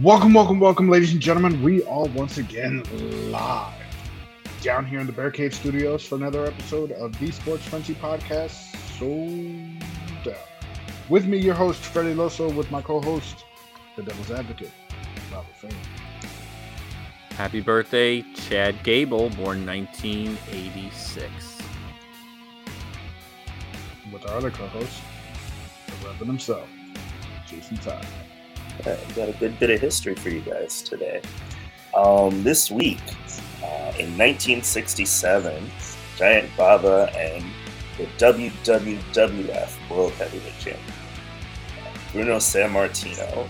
Welcome, welcome, welcome, ladies and gentlemen. We are once again live down here in the Bear Cave Studios for another episode of the Sports Frenzy Podcast. So down. With me, your host, Freddie Loso, with my co-host, the Devil's Advocate, Robert Fane. Happy birthday, Chad Gable, born 1986. With our other co-host, the Reverend himself, Jason Todd. I've got a good bit of history for you guys today. Um, this week, uh, in 1967, Giant Baba and the WWWF World Heavyweight Champion uh, Bruno Sammartino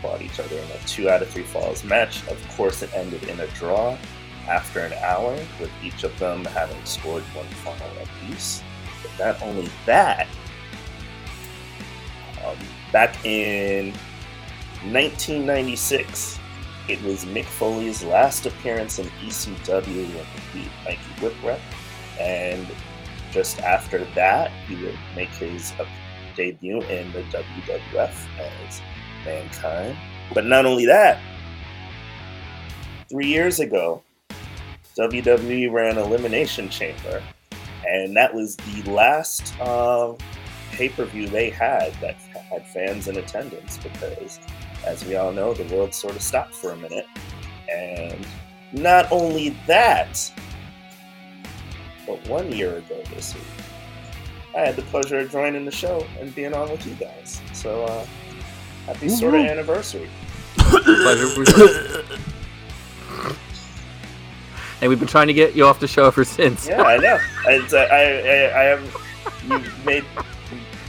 fought each other in a two out of three falls match. Of course, it ended in a draw after an hour, with each of them having scored one fall apiece. But not only that, um, back in 1996, it was Mick Foley's last appearance in ECW when he beat Mikey Whipwreck. And just after that, he would make his debut in the WWF as Mankind. But not only that, three years ago, WWE ran Elimination Chamber, and that was the last uh, pay per view they had that had fans in attendance because as we all know, the world sort of stopped for a minute. And not only that, but one year ago this week, I had the pleasure of joining the show and being on with you guys. So, uh, happy sort of anniversary. pleasure. and we've been trying to get you off the show ever since. Yeah, I know. I, I, I, I have. You've made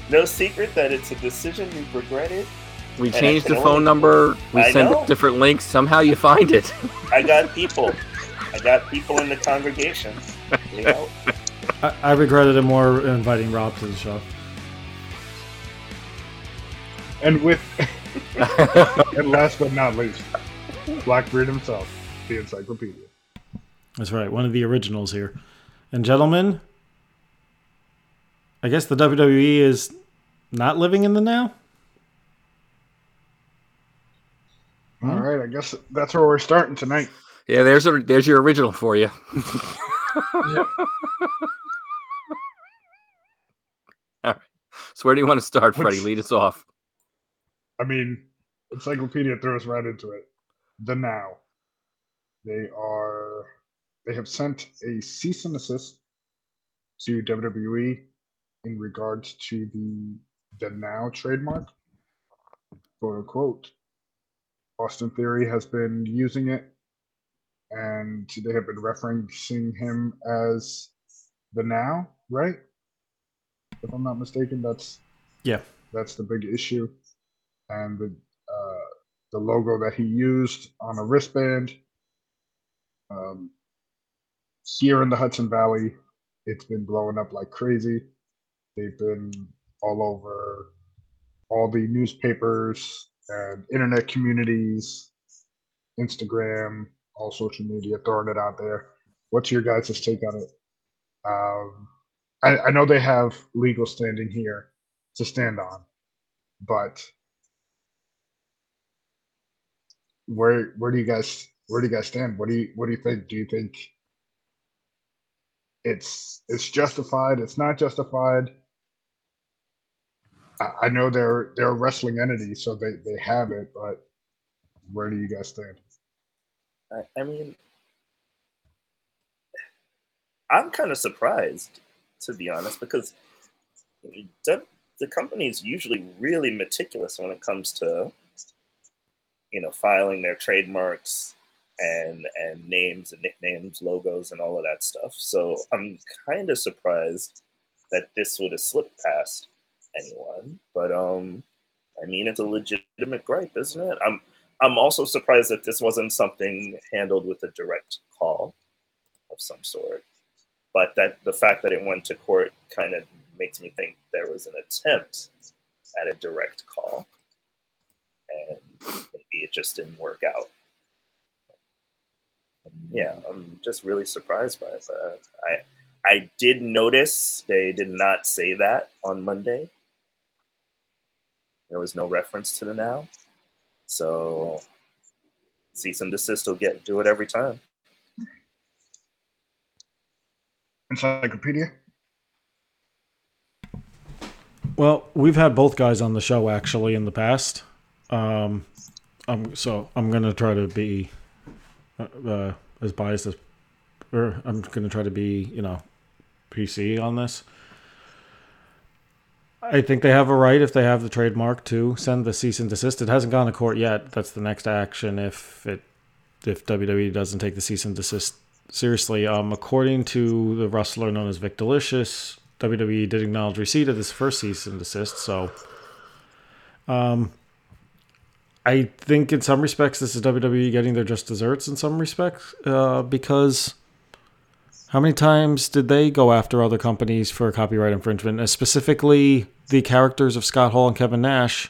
no secret that it's a decision you've regretted we changed the phone number. We I sent know. different links. Somehow you find it. I got people. I got people in the congregation. I, I regretted it more inviting Rob to the show. And with, and last but not least, Blackbeard himself, the encyclopedia. That's right, one of the originals here. And gentlemen, I guess the WWE is not living in the now. All hmm? right, I guess that's where we're starting tonight. Yeah, there's a there's your original for you. All right. So where do you want to start, Freddie? Lead us off. I mean, Encyclopedia throws right into it. The now. They are they have sent a cease and desist to WWE in regards to the the now trademark. Quote unquote. Austin Theory has been using it, and they have been referencing him as the now, right? If I'm not mistaken, that's yeah, that's the big issue, and the uh, the logo that he used on a wristband. Um, here in the Hudson Valley, it's been blowing up like crazy. They've been all over all the newspapers and internet communities, Instagram, all social media, throwing it out there. What's your guys' take on it? Um, I, I know they have legal standing here to stand on, but where where do you guys where do you guys stand? What do you what do you think? Do you think it's it's justified? It's not justified? I know they're they're a wrestling entity, so they they have it. But where do you guys stand? I, I mean, I'm kind of surprised, to be honest, because the, the company is usually really meticulous when it comes to, you know, filing their trademarks and and names and nicknames, logos, and all of that stuff. So I'm kind of surprised that this would have slipped past anyone, but um, I mean, it's a legitimate gripe, isn't it? I'm I'm also surprised that this wasn't something handled with a direct call of some sort, but that the fact that it went to court kind of makes me think there was an attempt at a direct call, and maybe it just didn't work out. Yeah, I'm just really surprised by that. I I did notice they did not say that on Monday there was no reference to the now. So cease and desist will get do it every time. Encyclopedia. Well, we've had both guys on the show actually in the past. Um, I'm so I'm gonna try to be uh, uh, as biased as, or I'm gonna try to be you know PC on this. I think they have a right if they have the trademark to send the cease and desist. It hasn't gone to court yet. That's the next action if it if WWE doesn't take the cease and desist seriously. Um, according to the wrestler known as Vic Delicious, WWE did acknowledge receipt of this first cease and desist. So, um, I think in some respects this is WWE getting their just desserts in some respects uh, because how many times did they go after other companies for copyright infringement? Uh, specifically, the characters of Scott Hall and Kevin Nash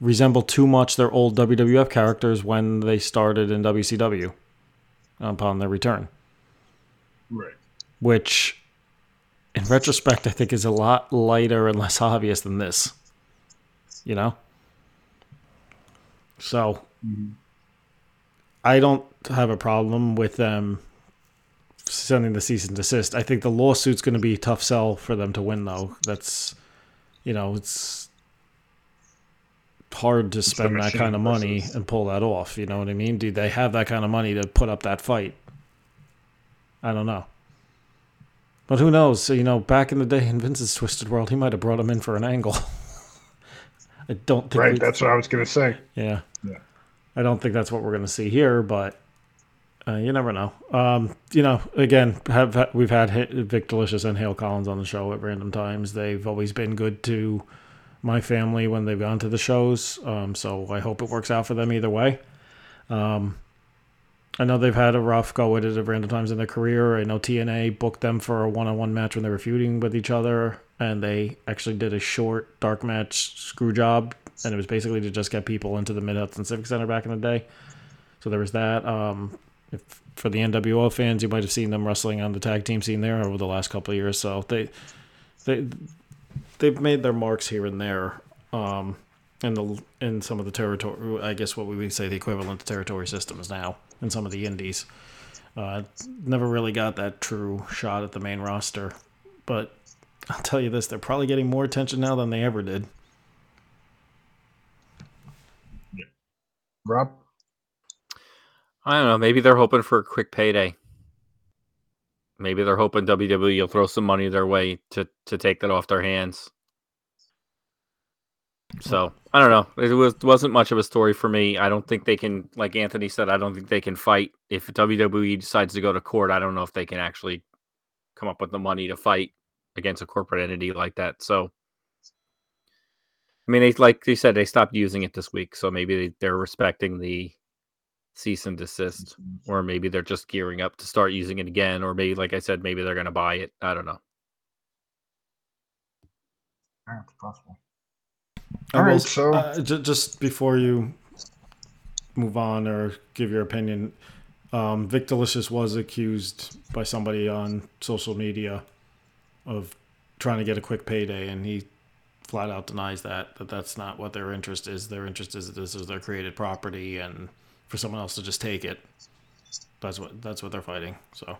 resemble too much their old WWF characters when they started in WCW upon their return. Right. Which, in retrospect, I think is a lot lighter and less obvious than this. You know? So, Mhm. I don't have a problem with them sending the cease and desist. I think the lawsuit's going to be a tough sell for them to win, though. That's, you know, it's hard to spend that kind of money versus- and pull that off. You know what I mean? Do they have that kind of money to put up that fight? I don't know. But who knows? So, you know, back in the day in Vince's Twisted World, he might have brought him in for an angle. I don't think Right. That's what I was gonna say. yeah. Yeah. I don't think that's what we're going to see here, but uh, you never know. Um, you know, again, have we've had Vic Delicious and Hale Collins on the show at random times. They've always been good to my family when they've gone to the shows. Um, so I hope it works out for them either way. Um, I know they've had a rough go at it at random times in their career. I know TNA booked them for a one-on-one match when they were feuding with each other, and they actually did a short dark match screw job, and it was basically to just get people into the Mid Hudson Civic Center back in the day. So there was that. Um, if, for the NWO fans, you might have seen them wrestling on the tag team scene there over the last couple of years. So they they they've made their marks here and there. Um, in the in some of the territory, I guess what we would say the equivalent to territory systems now in some of the indies. Uh, never really got that true shot at the main roster, but I'll tell you this: they're probably getting more attention now than they ever did. Rob. I don't know. Maybe they're hoping for a quick payday. Maybe they're hoping WWE will throw some money their way to to take that off their hands. So I don't know. It was wasn't much of a story for me. I don't think they can, like Anthony said, I don't think they can fight if WWE decides to go to court. I don't know if they can actually come up with the money to fight against a corporate entity like that. So, I mean, they like they said they stopped using it this week, so maybe they, they're respecting the cease and desist, or maybe they're just gearing up to start using it again, or maybe, like I said, maybe they're going to buy it. I don't know. Yeah, it's possible. I All will right, so- uh, ju- just before you move on or give your opinion, um, Vic Delicious was accused by somebody on social media of trying to get a quick payday, and he flat out denies that that that's not what their interest is. Their interest is that this is their created property, and for someone else to just take it. That's what that's what they're fighting. So.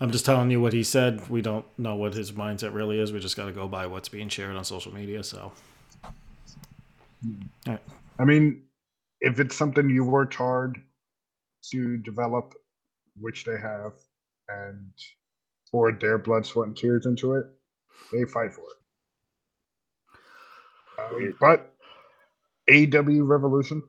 I'm just telling you what he said. We don't know what his mindset really is. We just got to go by what's being shared on social media. So, I mean, if it's something you worked hard to develop, which they have, and poured their blood, sweat, and tears into it, they fight for it. Um, but AEW Revolution,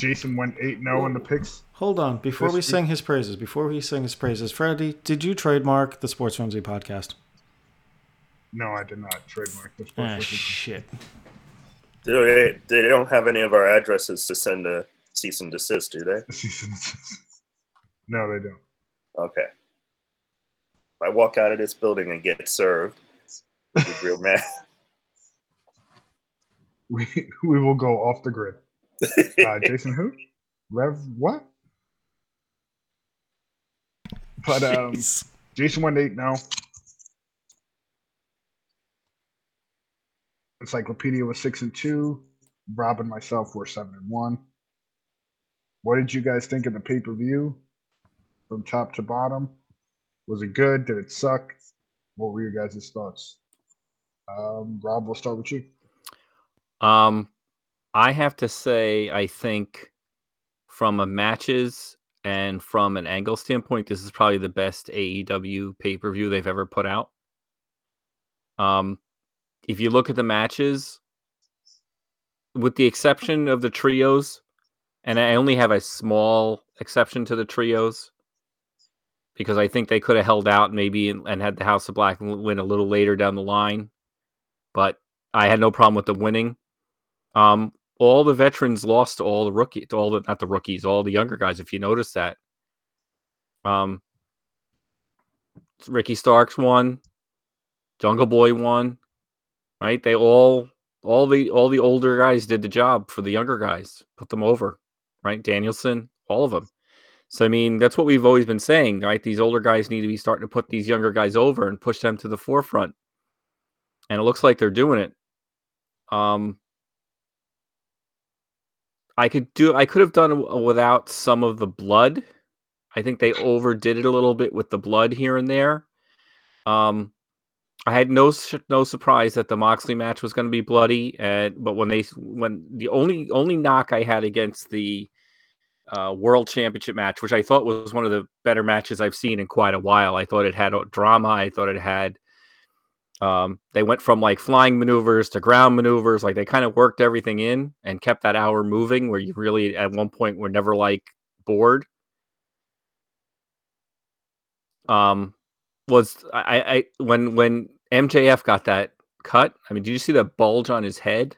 Jason went 8 0 in the picks. Hold on, before we week- sing his praises, before we sing his praises, Freddie, did you trademark the Sports Frenzy podcast? No, I did not trademark this. Ah, shit. They, they don't have any of our addresses to send a cease and desist, do they? no, they don't. Okay. If I walk out of this building and get served, be real mad. We we will go off the grid. Uh, Jason, who? Rev, what? But um, Jeez. Jason went eight now. Encyclopedia was six and two. Rob and myself were seven and one. what did you guys think of the pay per view from top to bottom? Was it good? Did it suck? What were your guys' thoughts? Um, Rob, we'll start with you. Um, I have to say, I think from a matches and from an angle standpoint, this is probably the best AEW pay per view they've ever put out. Um, if you look at the matches, with the exception of the trios, and I only have a small exception to the trios because I think they could have held out maybe and, had the House of Black win a little later down the line, but I had no problem with the winning. Um, all the veterans lost to all the rookie, to all the not the rookies, all the younger guys. If you notice that, um, Ricky Starks won, Jungle Boy won, right? They all, all the all the older guys did the job for the younger guys, put them over, right? Danielson, all of them. So I mean, that's what we've always been saying, right? These older guys need to be starting to put these younger guys over and push them to the forefront, and it looks like they're doing it. Um, I could do I could have done without some of the blood. I think they overdid it a little bit with the blood here and there. Um I had no no surprise that the Moxley match was going to be bloody and but when they when the only only knock I had against the uh, World Championship match, which I thought was one of the better matches I've seen in quite a while. I thought it had drama. I thought it had um, they went from like flying maneuvers to ground maneuvers. Like they kind of worked everything in and kept that hour moving where you really at one point were never like bored. Um, was I, I when when MJF got that cut? I mean, did you see the bulge on his head?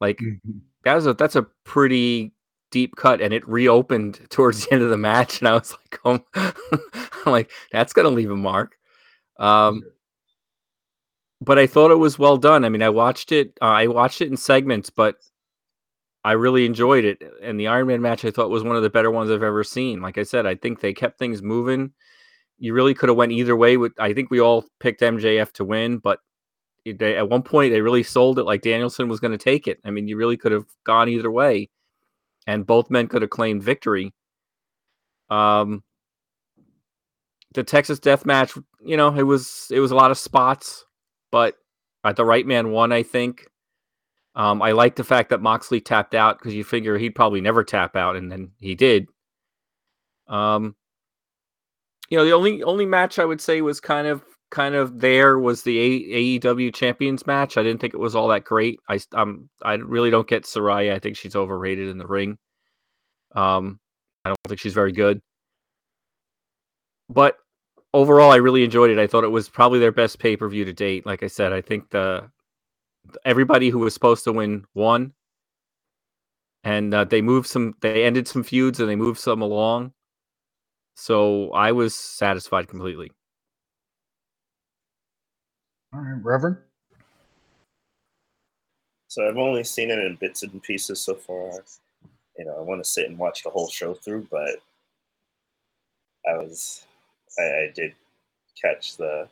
Like mm-hmm. that was a that's a pretty deep cut, and it reopened towards the end of the match, and I was like, oh, I'm like that's gonna leave a mark. Um, but I thought it was well done. I mean, I watched it. Uh, I watched it in segments, but I really enjoyed it. And the Iron Man match, I thought was one of the better ones I've ever seen. Like I said, I think they kept things moving. You really could have went either way. With I think we all picked MJF to win, but they, at one point they really sold it like Danielson was going to take it. I mean, you really could have gone either way, and both men could have claimed victory. Um, the Texas Death Match, you know, it was it was a lot of spots but at the right man won, I think. Um, I like the fact that Moxley tapped out because you figure he'd probably never tap out, and then he did. Um, you know, the only only match I would say was kind of kind of there was the AEW Champions match. I didn't think it was all that great. I um I really don't get Saraya. I think she's overrated in the ring. Um, I don't think she's very good. But overall, I really enjoyed it. I thought it was probably their best pay per view to date. Like I said, I think the everybody who was supposed to win won, and uh, they moved some. They ended some feuds and they moved some along. So I was satisfied completely. All right, Reverend. So I've only seen it in bits and pieces so far. You know, I want to sit and watch the whole show through, but I was I, I did catch the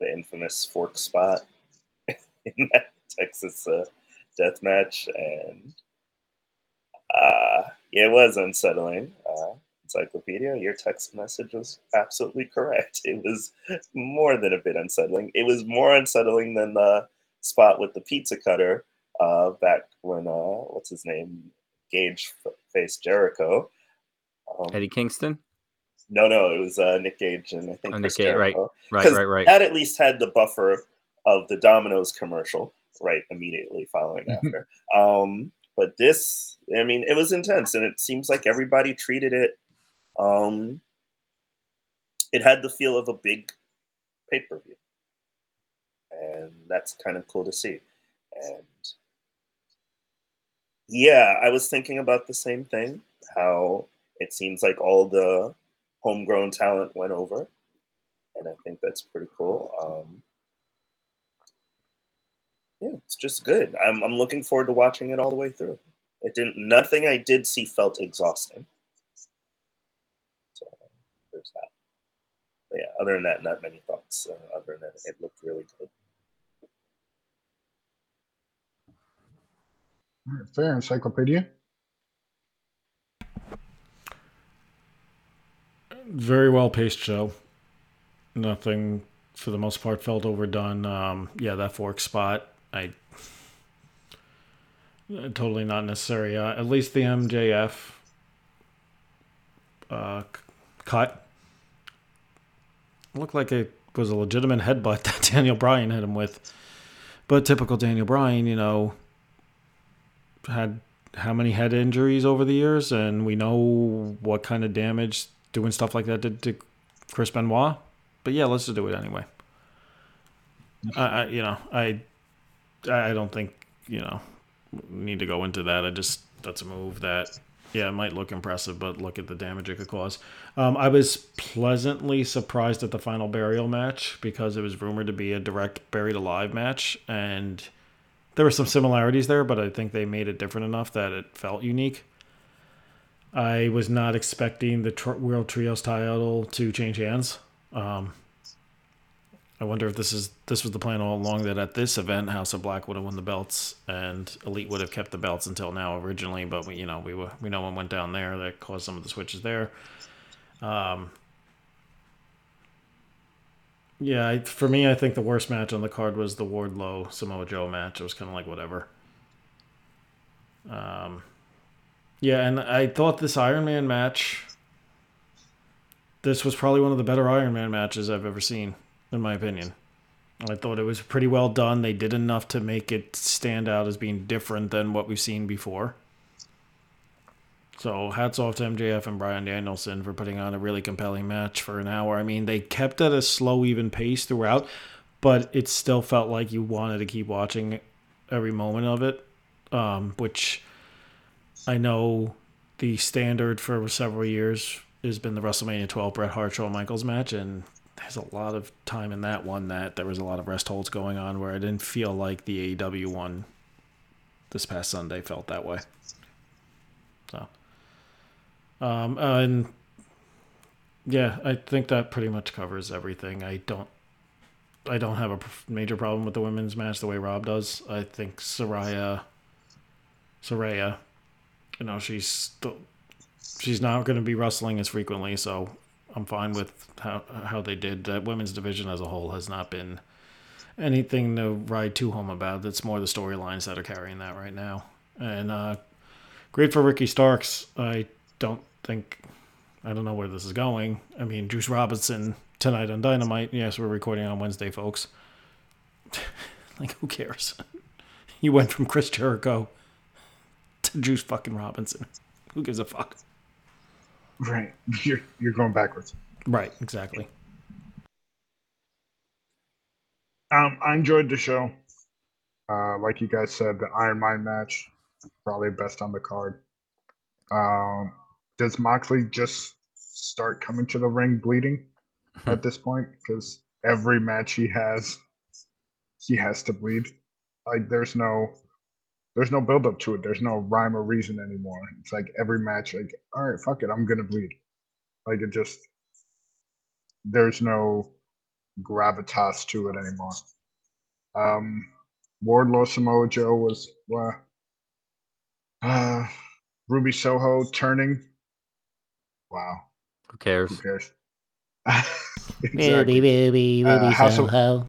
the infamous fork spot in that Texas uh, death match, and uh, it was unsettling. Uh, Encyclopedia, your text message was absolutely correct. It was more than a bit unsettling. It was more unsettling than the spot with the pizza cutter uh, back when uh, what's his name, Gage faced Jericho. Um, Eddie Kingston. No, no, it was uh, Nick Gage and I think oh, Nick Gage, right, right, right, right. That at least had the buffer of the Domino's commercial, right, immediately following after. Um, but this, I mean, it was intense, and it seems like everybody treated it. Um, it had the feel of a big pay per view, and that's kind of cool to see. And yeah, I was thinking about the same thing. How it seems like all the homegrown talent went over, and I think that's pretty cool. Um, yeah, it's just good. I'm I'm looking forward to watching it all the way through. It didn't. Nothing I did see felt exhausting. So there's that. But yeah, other than that, not many thoughts. Uh, other than that, it looked really good. Fair encyclopedia. Very well paced show. Nothing for the most part felt overdone. Um, yeah, that fork spot, I uh, totally not necessary. Uh, at least the MJF uh, cut looked like it was a legitimate headbutt that Daniel Bryan hit him with. But typical Daniel Bryan, you know, had how many head injuries over the years, and we know what kind of damage doing stuff like that did to Chris Benoit. But yeah, let's just do it anyway. I, I you know, I, I don't think you know need to go into that. I just that's a move that yeah, it might look impressive, but look at the damage it could cause. Um, I was pleasantly surprised at the final burial match because it was rumored to be a direct buried alive match, and there were some similarities there, but I think they made it different enough that it felt unique. I was not expecting the tr- World Trios title to change hands. Um, I wonder if this is this was the plan all along that at this event House of Black would have won the belts and Elite would have kept the belts until now originally, but we you know we were we know what went down there that caused some of the switches there. Um, yeah, for me, I think the worst match on the card was the Wardlow Samoa Joe match. It was kind of like whatever. Um, yeah, and I thought this Iron Man match. This was probably one of the better Iron Man matches I've ever seen, in my opinion. I thought it was pretty well done. They did enough to make it stand out as being different than what we've seen before. So hats off to MJF and Bryan Danielson for putting on a really compelling match for an hour. I mean, they kept at a slow, even pace throughout, but it still felt like you wanted to keep watching every moment of it. Um, which I know the standard for several years has been the WrestleMania 12 Bret Hart Shawn Michaels match, and there's a lot of time in that one that there was a lot of rest holds going on where I didn't feel like the AEW one this past Sunday felt that way. So. Um, and yeah, I think that pretty much covers everything. I don't, I don't have a major problem with the women's match the way Rob does. I think Soraya, Saraya, you know, she's still, she's not going to be wrestling as frequently, so I'm fine with how how they did. That women's division as a whole has not been anything to ride too home about. It's more the storylines that are carrying that right now, and uh, great for Ricky Starks. I don't think I don't know where this is going. I mean, Juice Robinson tonight on Dynamite. Yes, we're recording on Wednesday, folks. like, who cares? you went from Chris Jericho Juice fucking Robinson. Who gives a fuck? Right. You're you're going backwards. Right, exactly. Um, I enjoyed the show. Uh, like you guys said, the Iron Man match probably best on the card. Um, does Moxley just start coming to the ring bleeding at this point? Because every match he has, he has to bleed. Like there's no, there's no build up to it. There's no rhyme or reason anymore. It's like every match, like all right, fuck it, I'm gonna bleed. Like it just, there's no gravitas to it anymore. Um, Wardlow Samoa Joe was well, uh, Ruby Soho turning. Wow, Who cares? who cares? Ruby, exactly. Ruby, Uh, Ruby House of- Soho.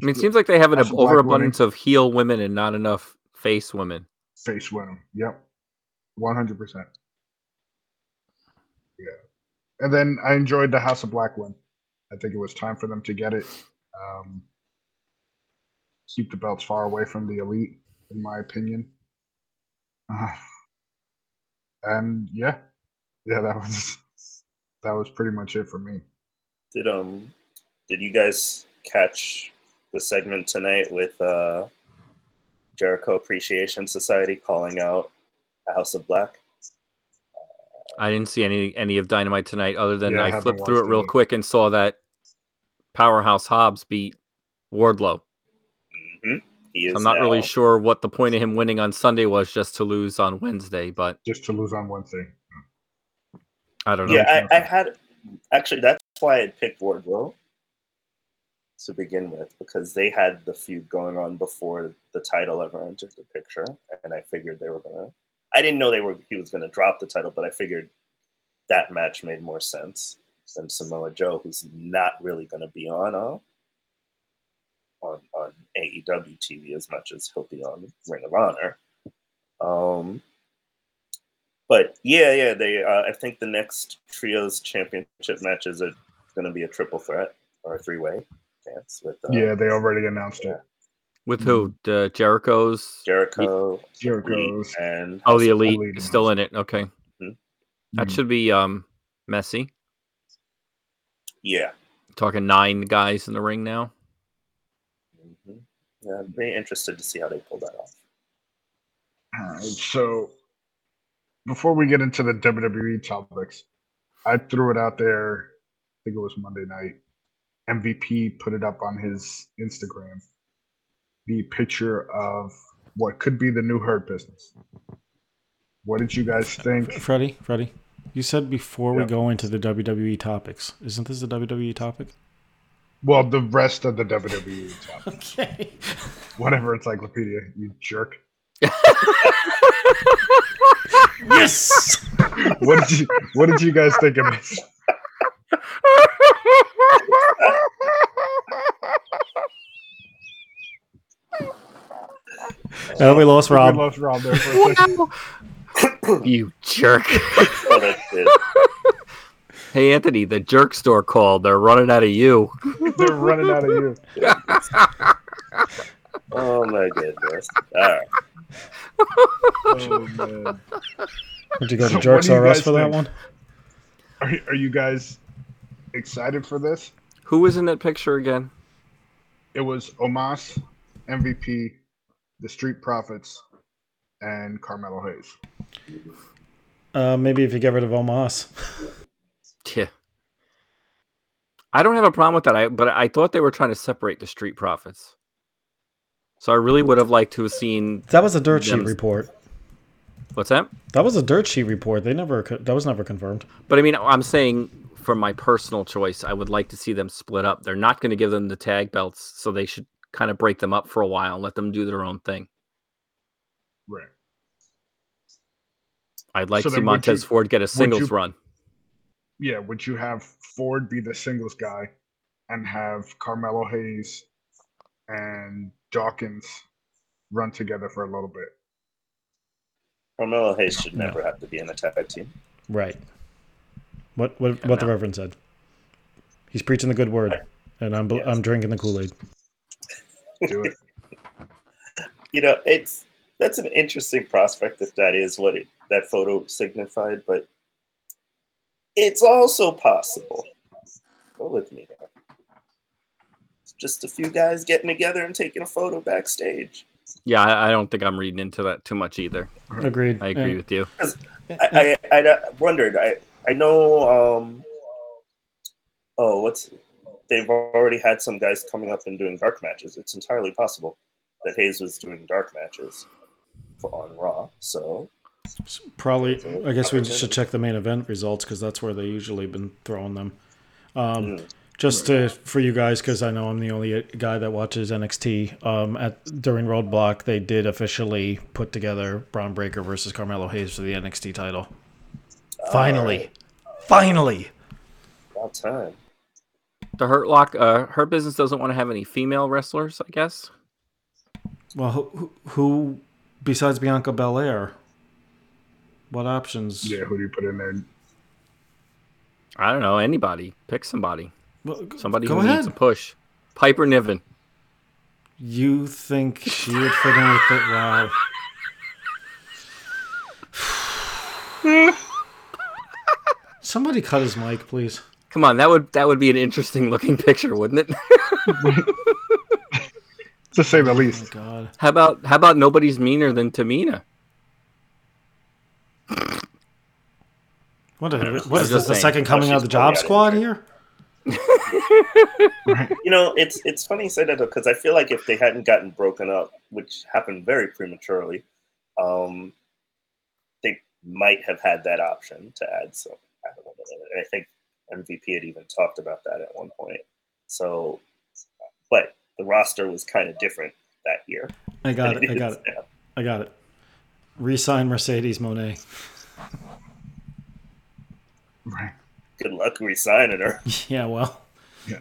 I mean, it seems like they have an House of Black overabundance of heel women and not enough face women. Face women. Yep, one hundred percent. Yeah, and then I enjoyed the House of Black one. I think it was time for them to get it. Um, keep the belts far away from the elite, in my opinion. Uh, and yeah, yeah, that was that was pretty much it for me. Did um did you guys catch the segment tonight with uh Jericho Appreciation Society calling out House of Black? I didn't see any any of Dynamite tonight, other than Yeah, I I flipped through it real any. quick and saw that Powerhouse Hobbs beat Wardlow. hmm He is So I'm not really sure what the point of him winning on Sunday was, just to lose on Wednesday. But Just to lose on Wednesday. I don't know. Yeah, I, I had actually that's why I picked Wardlow to begin with because they had the feud going on before the title ever entered the picture, and I figured they were gonna. I didn't know they were he was gonna drop the title, but I figured that match made more sense than Samoa Joe, who's not really to be on uh, on on AEW TV as much as he'll be on Ring of Honor. Um, but yeah, yeah, they. Uh, I think the next trios championship matches are going to be a triple threat or a three way dance with uh, Yeah, they already announced it. With who? The Jericho's. Jericho, Jericho's. And Oh, the elite Elite is still in it. Okay, Mhm. that should be um messy. Yeah. Talking nine guys in the ring now. hmm Yeah, I'm very interested to see how they pull that off. Alright, so before we get into the WWE topics, I threw it out there. I think it was Monday night. MVP put it up on his Instagram. The picture of what could be the new Hurt Business. What did you guys think? Freddie, Freddie, you said before we go into the WWE topics, isn't this a WWE topic? Well, the rest of the WWE topic. Okay. Whatever encyclopedia, you jerk. yes. What did you What did you guys think of this? Oh, we lost We Rob. lost Rob there for a second. you jerk. Oh, that's good. hey Anthony, the jerk store called. They're running out of you. They're running out of you. Oh my goodness. All right. Oh man. Would you go So to what Jerks do you R Us guys for that think? one? Are, are you guys excited for this? Who was in that picture again? It was Omos, MVP, the Street Profits, and Carmelo Hayes. Uh, maybe if you get rid of Omos. Yeah. I don't have a problem with that. I but I thought they were trying to separate the street profits. So I really would have liked to have seen That was a dirt sheet report. what's that? That was a dirt sheet report. They never. That was never confirmed. But I mean, I'm saying for my personal choice, I would like to see them split up. They're not going to give them the tag belts, so they should kind of break them up for a while and let them do their own thing. Right. I'd like So to see Montez you- Ford get a singles you- run. Yeah. Would you have Ford be the singles guy and have Carmelo Hayes and Dawkins run together for a little bit? Carmelo Hayes should No. never have to be in a tag team. Right. What what Yeah, what the. Reverend said. He's preaching the good word, and I'm Yes. I'm drinking the Kool Aid. Do it. You know, it's that's an interesting prospect if that is what it, that photo signified, but it's also possible. Go with me there. It's just a few guys getting together and taking a photo backstage. Yeah, I, I don't think I'm reading into that too much either. Agreed. I agree And- with you. I, I, I wondered. I I know. Um, oh, what's they've already had some guys coming up and doing dark matches. It's entirely possible that Hayes was doing dark matches for on Raw. So Probably, I guess we should check the main event results because that's where they usually been throwing them. Um, mm, just to for you guys, because I know I'm the only guy that watches NXT. Um, at during Roadblock, they did officially put together Bron Breakker versus Carmelo Hayes for the NXT title. Finally, finally. about time. The Hurt Lock, uh, Hurt Business doesn't want to have any female wrestlers, I guess. Well, who, who- who besides Bianca Belair? What options? Yeah. Who do you put in there? I don't know. Anybody. Pick somebody. Well, g- Somebody go who ahead. needs a push. Piper Niven. You think she would fit in with it? Wow. Somebody cut his mic, please. Come on, that would that would be an interesting looking picture, wouldn't it? To say the Oh least. god. how about how about nobody's meaner than Tamina? What, is, I'm what is just this? The second coming Oh, out of the job squad here? Right. You know, it's it's funny you say that because I feel like if they hadn't gotten broken up, which happened very prematurely, um, they might have had that option to add some. I and I think MVP had even talked about that at one point. So, but the roster was kind of different that year. I got it. I got it. Yeah. I got it. Resign Mercedes Monet. Right. Good luck resigning her. Yeah, well, Yeah.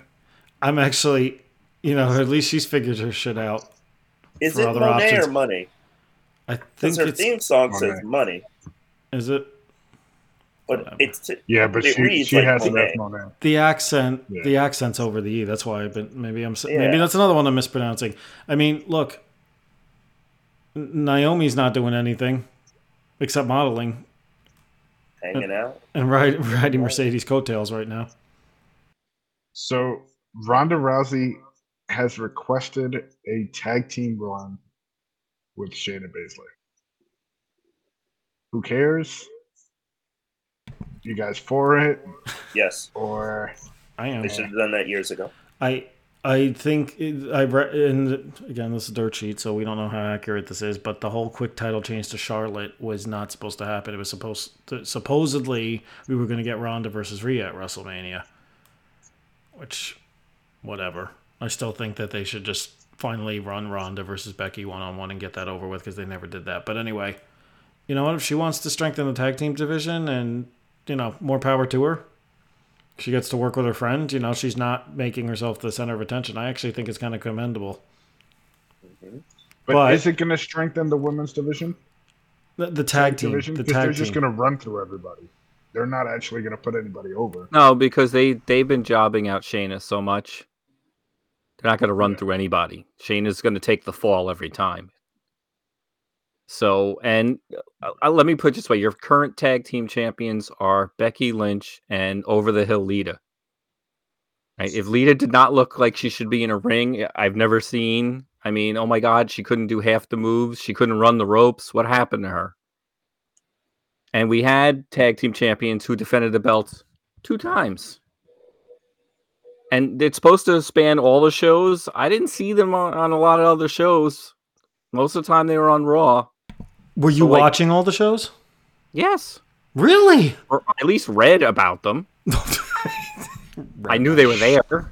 I'm actually, you know, at least she's figured her shit out. Is it Monet options. or money? I think her it's theme song Monet. says money, is it but it's Yeah, but It she, reads she like has Monet. enough Monet. the accent? Yeah. The accent's over the e. That's why I've been maybe I'm s maybe Yeah. that's another one I'm mispronouncing. I mean, look, Naomi's not doing anything except modeling hanging out. and ride, riding Mercedes coattails right now. So Ronda Rousey has requested a tag team run with Shayna Baszler. Who cares? You guys for it Yes, or I am. they should have done that years ago. I I think it, I read and again this is dirt sheet, so we don't know how accurate this is. But the whole quick title change to Charlotte was not supposed to happen. It was supposed to, supposedly we were going to get Ronda versus Rhea at WrestleMania, which whatever. I still think that they should just finally run Ronda versus Becky one on one and get that over with because they never did that. But anyway, you know what? If she wants to strengthen the tag team division and you know more power to her she gets to work with her friend. You know, she's not making herself the center of attention. I actually think it's kind of commendable. but, But- is it going to strengthen the women's division? The, the tag team, division? the 'Cause they're tag just going to run through everybody. They're not actually going to put anybody over. No, because they they've been jobbing out Shayna so much. They're not going to run Yeah. through anybody. Shayna's going to take the fall every time. So, and uh, uh, let me put it this way: your current tag team champions are Becky Lynch and Over the Hill Lita. Right? If Lita did not look like she should be in a ring, I've never seen. I mean, oh my God, she couldn't do half the moves. She couldn't run the ropes. What happened to her? And we had tag team champions who defended the belts two times. And it's supposed to span all the shows. I didn't see them on, on a lot of other shows. Most of the time they were on Raw. Were you so, like- watching all the shows? Yes. Really? Or at least read about them. I knew they were there.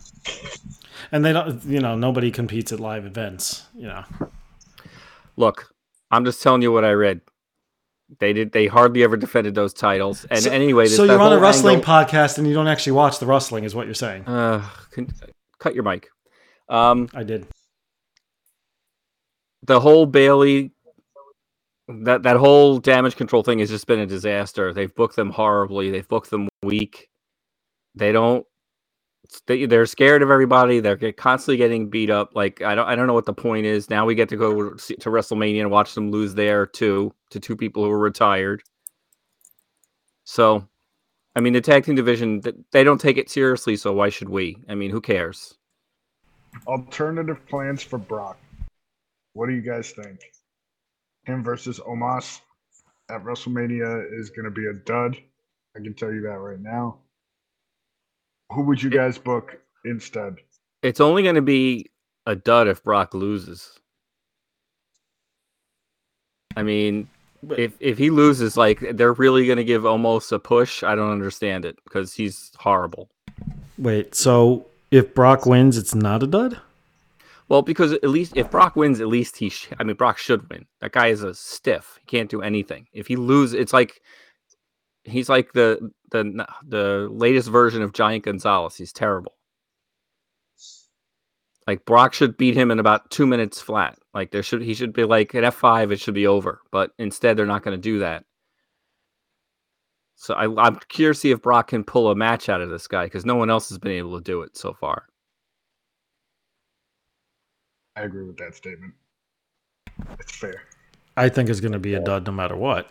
And they don't, you know, nobody competes at live events. You know, Look, I'm just telling you what I read. They did they hardly ever defended those titles. And So- anyway, so you're on a wrestling angle- podcast and you don't actually watch the wrestling, is what you're saying? uh, con- cut your mic. Um, I did. the whole Bayley that that whole damage control thing has just been a disaster. They've booked them horribly. They've booked them weak. They don't. They, they're scared of everybody. They're constantly getting beat up. Like I don't. I don't know what the point is. Now we get to go to WrestleMania and watch them lose there too to two people who are retired. So, I mean, the tag team division they don't take it seriously. So why should we? I mean, who cares? Alternative plans for Brock. What do you guys think? Him versus Omos at WrestleMania is going to be a dud. I can tell you that right now. Who would you guys book instead? It's only going to be a dud if Brock loses. I mean, But- if if he loses, like they're really going to give Omos a push. I don't understand it because he's horrible. Wait, so if Brock wins, it's not a dud? Well, because at least if Brock wins, at least he. Sh- I mean, Brock should win. That guy is a stiff. He can't do anything. If he loses, it's like he's like the the the latest version of Giant Gonzalez. He's terrible. Like Brock should beat him in about two minutes flat. Like there should he should be like at F five. It should be over. But instead, they're not going to do that. So I, I'm curious to see if Brock can pull a match out of this guy because no one else has been able to do it so far. I agree with that statement. It's fair. I think it's going to be a dud no matter what.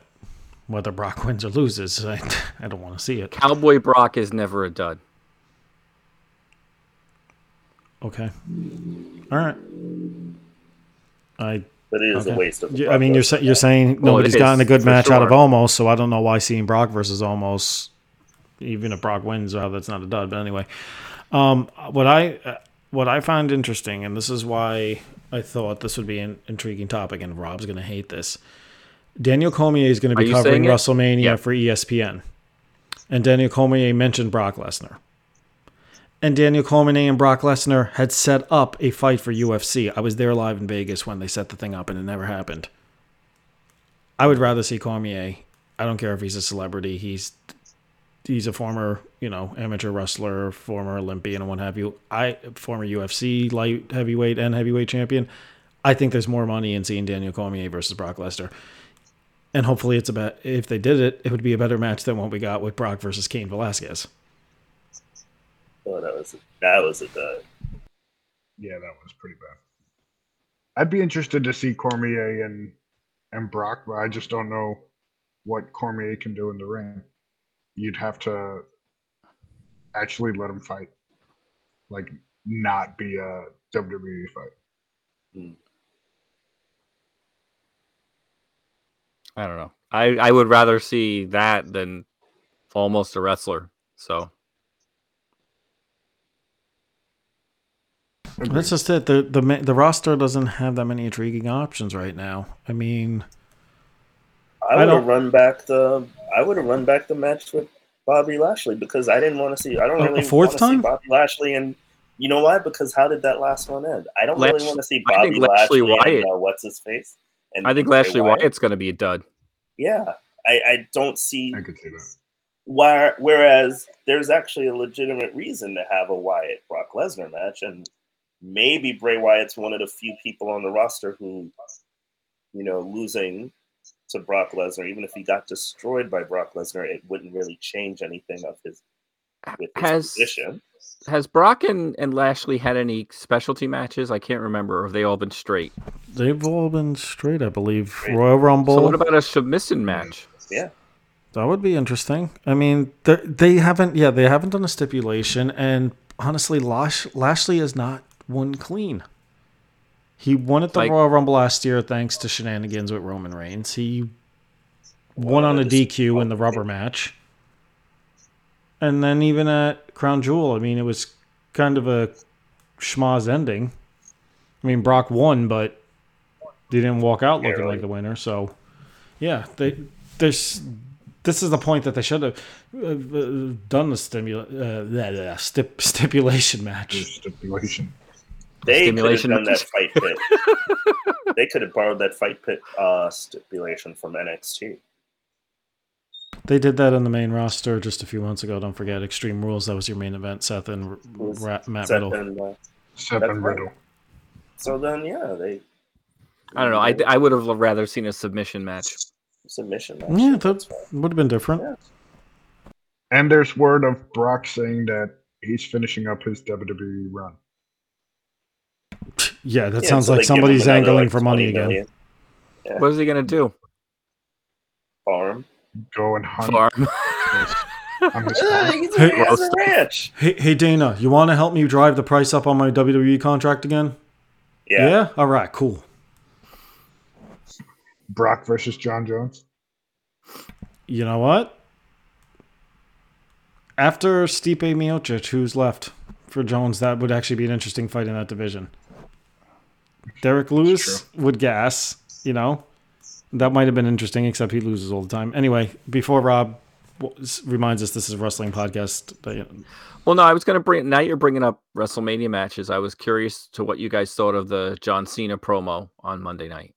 Whether Brock wins or loses, I, I don't want to see it. Cowboy Brock is never a dud. Okay. All right. I But it is Okay. a waste of. Yeah, I mean, you're sa- you're saying Well, nobody's gotten a good for match out of. Omos, so I don't know why seeing Brock versus Omos, even if Brock wins, uh, that's not a dud. But anyway, um, what I uh, what I find interesting, and this is why I thought this would be an intriguing topic, and Rob's going to hate this. Daniel Cormier is going to be covering? WrestleMania Yeah. for ESPN, and Daniel Cormier mentioned Brock Lesnar. And Daniel Cormier and Brock Lesnar had set up a fight for UFC. I was there live in Vegas when they set the thing up, and it never happened. I would rather see Cormier. I don't care if he's a celebrity. He's he's a former, you know, amateur wrestler, former Olympian, and what have you. I former UFC light heavyweight and heavyweight champion. I think there's more money in seeing Daniel Cormier versus Brock Lesnar. And hopefully, it's a about if they did it, it would be a better match than what we got with Brock versus Cain Velasquez. Oh, that was that was a dud. Yeah, that was pretty bad. I'd be interested to see Cormier and and Brock, but I just don't know what Cormier can do in the ring. You'd have to actually let him fight, like not be a WWE fight. Hmm. I don't know. I I would rather see that than almost a wrestler. So That's just it. The the the roster doesn't have that many intriguing options right now. I mean, I I would don't- have run back the I would have run back the match with Bobby Lashley because I didn't want to see I don't A- a really fourth wanna time? see Bobby Lashley and you know why? Because how did that last one end? I don't really want to see I Bobby think Lashley Lashley, and Wyatt- uh, what's his face. And I think Bray Lashley Wyatt. Wyatt's going to be a dud. Yeah, I, I don't see I could see that. why. Whereas there's actually a legitimate reason to have a Wyatt Brock Lesnar match, and maybe Bray Wyatt's one of the few people on the roster who, you know, losing to Brock Lesnar, even if he got destroyed by Brock Lesnar, it wouldn't really change anything of his with his Has position. has Brock and, and Lashley had any specialty matches? I can't remember. Or have they all been straight? they've all been straight, I believe. Straight. Royal Rumble. So what about a submission match? Yeah, That would be interesting. I mean, they they haven't, yeah, they haven't done a stipulation, and honestly, Lash, Lashley is not one clean. He won at the Like- Royal Rumble last year thanks to shenanigans with Roman Reigns. He won on a DQ in the rubber match, and then even at Crown Jewel, I mean, it was kind of a schmoz ending. I mean, Brock won, but they didn't walk out looking like the winner. So, yeah, they there's this is the point that they should have uh, uh, done the stimula, uh, uh, stip, stipulation match. Stipulation. They could have done that fight pit. they could have borrowed that fight pit uh, stipulation from NXT. They did that in the main roster just a few months ago. Don't forget Extreme Rules. That was your main event. Seth and R- Ra- Matt Seth Riddle. and, uh, Seth That's and right. Riddle. so then, yeah, they. I don't know. I, I would have rather seen a submission match. submission. Match. Yeah, that would have been different. Yeah. And there's word of Brock saying that he's finishing up his WWE run. Yeah, that Yeah, sounds so like they give him somebody's another, angling like, for money again. million. What is he going to do? Farm. Go and hunt Farm. on his farm. he's Hey, he has a ranch. Hey, hey Dana, you want to help me drive the price up on my WWE contract again? Yeah. All right, cool. Brock versus Jon Jones. You know what? After Stipe Miocic, who's left for Jones, that would actually be an interesting fight in that division. Derrick Lewis would gas, you know. That might have been interesting, except he loses all the time. Anyway, before Rob reminds us this is a wrestling podcast, Well, no, I was going to bring. Now you're bringing up WrestleMania matches. I was curious to what you guys thought of the John Cena promo on Monday night,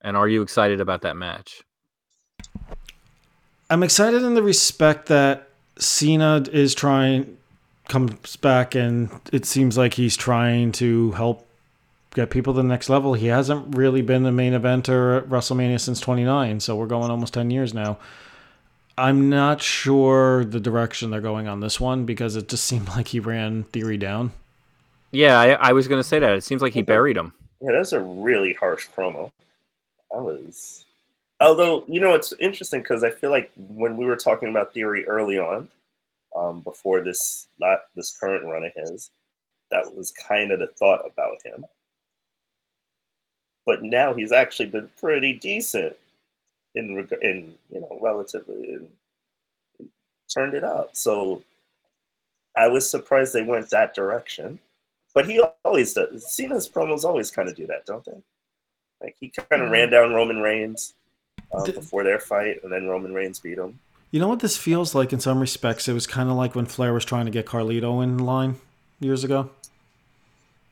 and are you excited about that match? I'm excited in the respect that Cena is trying comes back and it seems like he's trying to help get people to the next level. He hasn't really been the main eventer at WrestleMania since 29, so we're going almost 10 years now. I'm not sure the direction they're going on this one because it just seemed like he ran Theory down. Yeah, I, I was going to say that. It seems like he buried him. Yeah, that's a really harsh promo. I was. Although, you know, it's interesting because I feel like when we were talking about Theory early on, um, before this not this current run of his, that was kind of the thought about him. But now he's actually been pretty decent in reg- in you know relatively in, turned it up. So I was surprised they went that direction. But he always does. Cena's promos always kind of do that, don't they? Like he kind of ran down Roman Reigns uh, before their fight, and then Roman Reigns beat him. You know what this feels like in some respects? It was kind of like when Flair was trying to get Carlito in line years ago.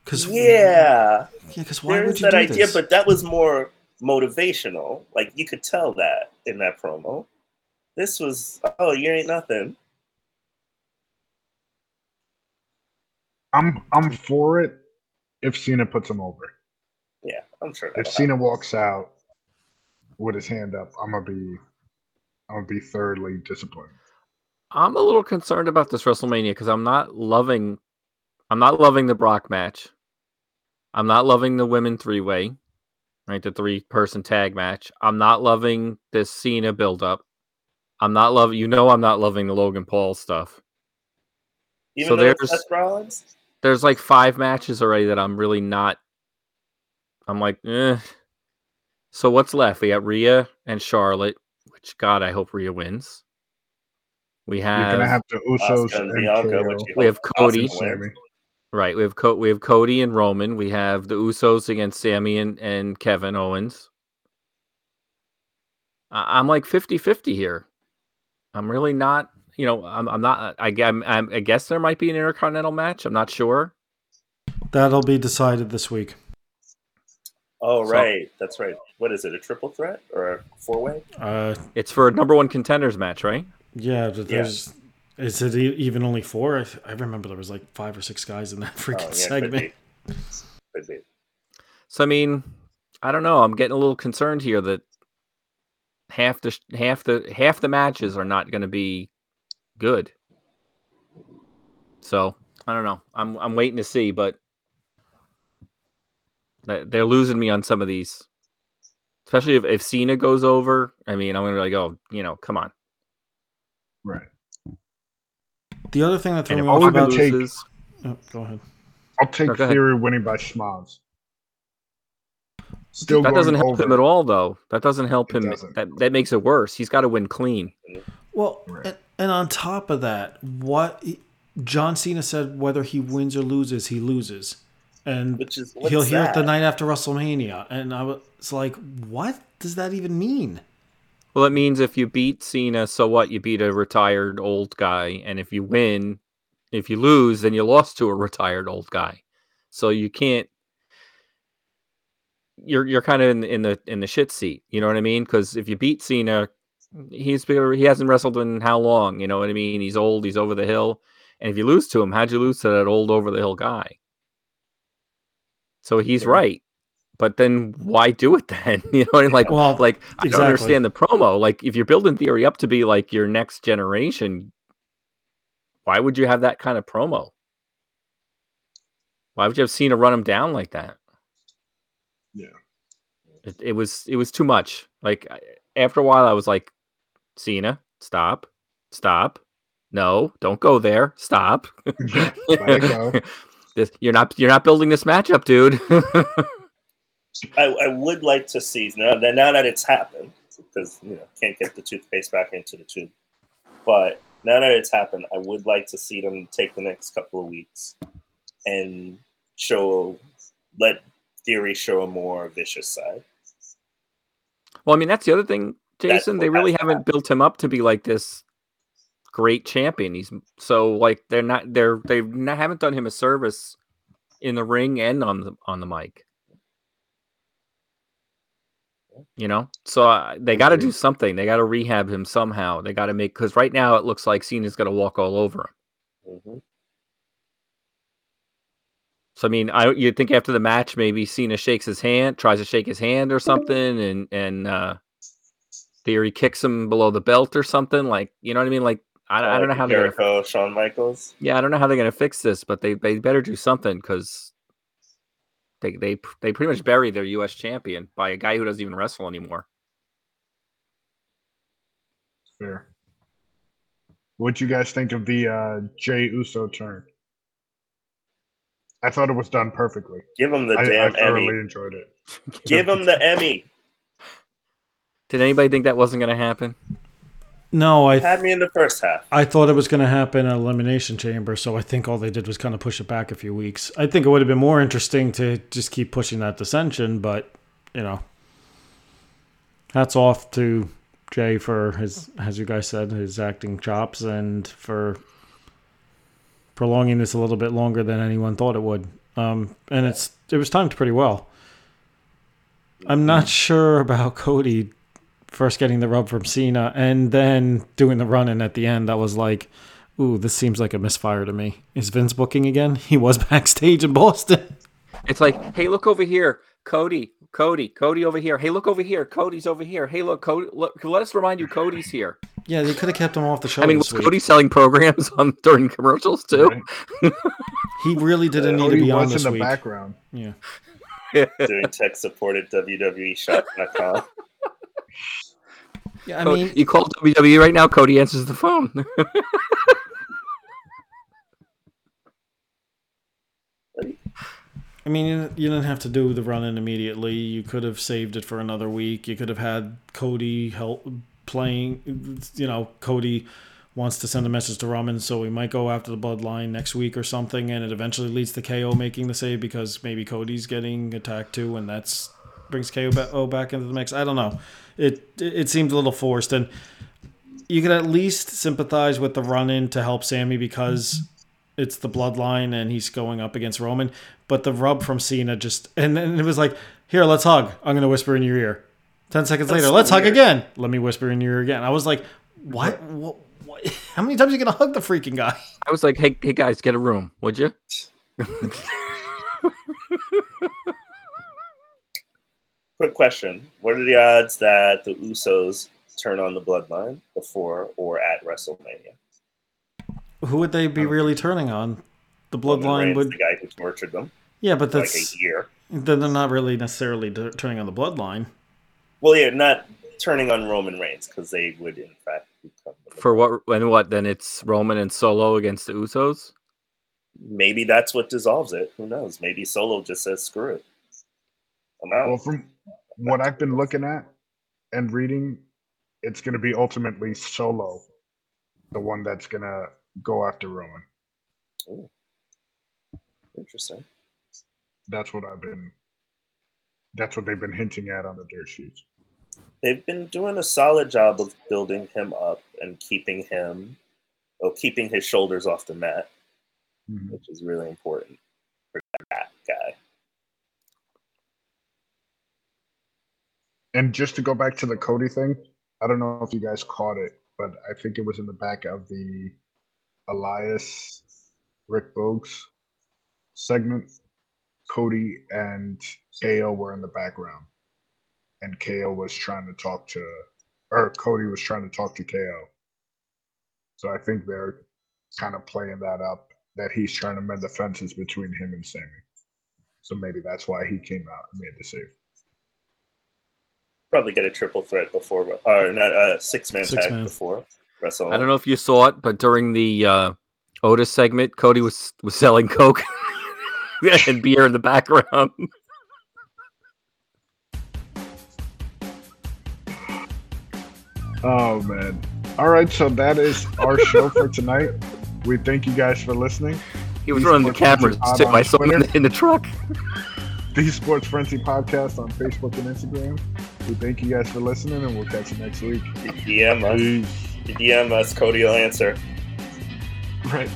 Cause Yeah, yeah, because why there would is you that do idea, this? but that was more motivational. Like you could tell that in that promo. This was oh, you ain't nothing. I'm I'm for it if Cena puts him over. Yeah, I'm sure. If that'll Cena walks out with his hand up, I'm gonna be I'm gonna be thoroughly disappointed. I'm a little concerned about this WrestleMania because I'm not loving I'm not loving the Brock match. I'm not loving the women three way, right? The three person tag match. I'm not loving this Cena build up. I'm not loving you know I'm not loving the Logan Paul stuff. Even so there's- Seth Rollins. There's like five matches already that I'm really not I'm like, eh. So what's left? We got Rhea and Charlotte, which God, I hope Rhea wins. We have. You're gonna have to Usos Asuka and and Bianca, which we have hope Cody. Asuka wins. Sammy. Right. We have Co- we have Cody and Roman. We have the Usos against Sammy and, and Kevin Owens. I- I'm like 50-50 here. I'm really not, you know, I'm I'm not I, I'm, I'm, I guess there might be an intercontinental match. I'm not sure. That'll be decided this week. Oh So- right, that's right. What is it? A triple threat or a four way? Uh, It's for a number 1 contenders match, right? yeah, but there's. Is it e- even only four? I, I remember there was like five or six guys in that freaking Oh yeah, segment. be. So I mean, I don't know. I'm getting a little concerned here that half the half the half the matches are not going to be good. So I don't know. I'm I'm waiting to see, but they- they're losing me on some of these, especially if if Cena goes over. I mean, I'm gonna be like, oh, you know, come on. Right. The other thing that threw And me if off all about. take- loses, Oh, go ahead. I'll take No, go ahead. Theory winning by schmoz. Still that doesn't help over. him at all, though. That doesn't help It him. doesn't. That that makes it worse. He's got to win clean. Well, Right. and, and on top of that, what John Cena said, whether he wins or loses, he loses, and Which is he'll hear it the night after WrestleMania. And I was like, what does that even mean? Well, it means if you beat Cena, so what? You beat a retired old guy, and if you win, if you lose, then you lost to a retired old guy. So you can't. You're you're kind of in, in the in the shit seat. You know what I mean? Because if you beat Cena, he's he hasn't wrestled in how long? You know what I mean? He's old. He's over the hill. And if you lose to him, how'd you lose to that old over the hill guy? So he's Yeah. right. But then why do it then? You know, what I mean? like, Well, like I don't understand the promo. Like, if you're building theory up to be like your next generation, why would you have that kind of promo? Why would you have Cena run him down like that? Yeah. It, it was it was too much. Like after a while, I was like, Cena, stop, stop, no, don't go there, stop. Go. This- you're not you're not building this matchup, dude. I, I would like to see now that now that it's happened because you know can't get the toothpaste back into the tube. But now that it's happened, I would like to see them take the next couple of weeks and show let Theory show a more vicious side. Well, I mean, that's the other thing, Jason. They really haven't built him up to be like this great champion. He's so like they're not they're they haven't done him a service in the ring and on the on the mic. You know, so uh, they got to do something. They got to rehab him somehow. They got to make because right now it looks like Cena's going to walk all over him. hmm So I mean, I you'd think after the match maybe Cena shakes his hand, tries to shake his hand or something, and and uh Theory kicks him below the belt or something. Like you know what I mean? Like I, I don't know how they're gonna, Jericho, Shawn Michaels. yeah I don't know how they're gonna fix this, but they they better do something because they they they pretty much buried their U.S. champion by a guy who doesn't even wrestle anymore. Fair. What'd you guys think of the uh, Jey Uso turn? I thought it was done perfectly. Give him the I, I damn thoroughly Emmy. enjoyed it. Give him the Emmy. Did anybody think that wasn't gonna happen? No, I Had me in the first half. I thought it was going to happen at Elimination Chamber, so I think all they did was kind of push it back a few weeks. I think it would have been more interesting to just keep pushing that dissension, but you know, hats off to Jey for his, as you guys said, his acting chops and for prolonging this a little bit longer than anyone thought it would. Um, and it's it was timed pretty well. I'm not sure about Cody first getting the rub from Cena and then doing the run in at the end, I was like, ooh, this seems like a misfire to me. Is Vince booking again? He was backstage in Boston. It's like, hey, look over here, Cody, Cody, Cody over here. Hey, look over here, Cody's over here. Hey, look, Cody. Look, let us remind you, Cody's here. Yeah, they could have kept him off the show. I mean, this was week. Cody selling programs on during commercials too? Right? He really didn't need to be on this in the week. background. Yeah. doing tech support at www.shop.com. Yeah, I Co- mean, you call WWE right now, Cody answers the phone. I mean, you you didn't have to do the run in immediately. You could have saved it for another week. You could have had Cody help playing. You know, Cody wants to send a message to Roman, so we might go after the Bloodline next week or something, and it eventually leads to KO making the save because maybe Cody's getting attacked too, and that's brings KO ba- oh, back into the mix. I don't know. It it, seems a little forced, and you could at least sympathize with the run in to help Sammy because it's the bloodline and he's going up against Roman. But the rub from Cena just and then it was like, here, let's hug. I'm gonna whisper in your ear. Ten seconds That's later, let's hug again. Let me whisper in your ear again. I was like, what? what, what? How many times are you gonna hug the freaking guy? I was like, hey, hey guys, get a room, would you? Quick question: What are the odds that the Usos turn on the Bloodline before or at WrestleMania? Who would they be um, really turning on? The bloodline would. the guy who tortured them Yeah, but for like that's a year. then they're not really necessarily t- turning on the bloodline. Well, yeah, not turning on Roman Reigns because they would in fact become the For what and what? Then it's Roman and Solo against the Usos. maybe that's what dissolves it. Who knows? Maybe Solo just says screw it. I'm out. Well, from what I've been looking at and reading, it's going to be ultimately Solo, the one that's going to go after Roman. Ooh. Interesting. That's what I've been. That's what they've been hinting at on the dirt sheets. They've been doing a solid job of building him up and keeping him, oh, keeping his shoulders off the mat, Mhm. which is really important for that guy. And just to go back to the Cody thing, I don't know if you guys caught it, but I think it was in the back of the Elias Rick Boogs segment. Cody and KO were in the background, and KO was trying to talk to, or Cody was trying to talk to KO. So I think they're kind of playing that up that he's trying to mend the fences between him and Sammy. So maybe that's why he came out and made the save. Probably get a triple threat before, or not a six man Six tag man. before WrestleMania. I don't know if you saw it, but during the uh, Otis segment, Cody was was selling coke and beer in the background. Oh man. All right, so that is our show for tonight. We thank you guys for listening. He was These running the sports cameras pod too. on I saw him in the, in the truck. The Sports Frenzy Podcast on Facebook and Instagram. We thank you guys for listening and we'll catch you next week. DM us. DM us. Cody will answer. Right.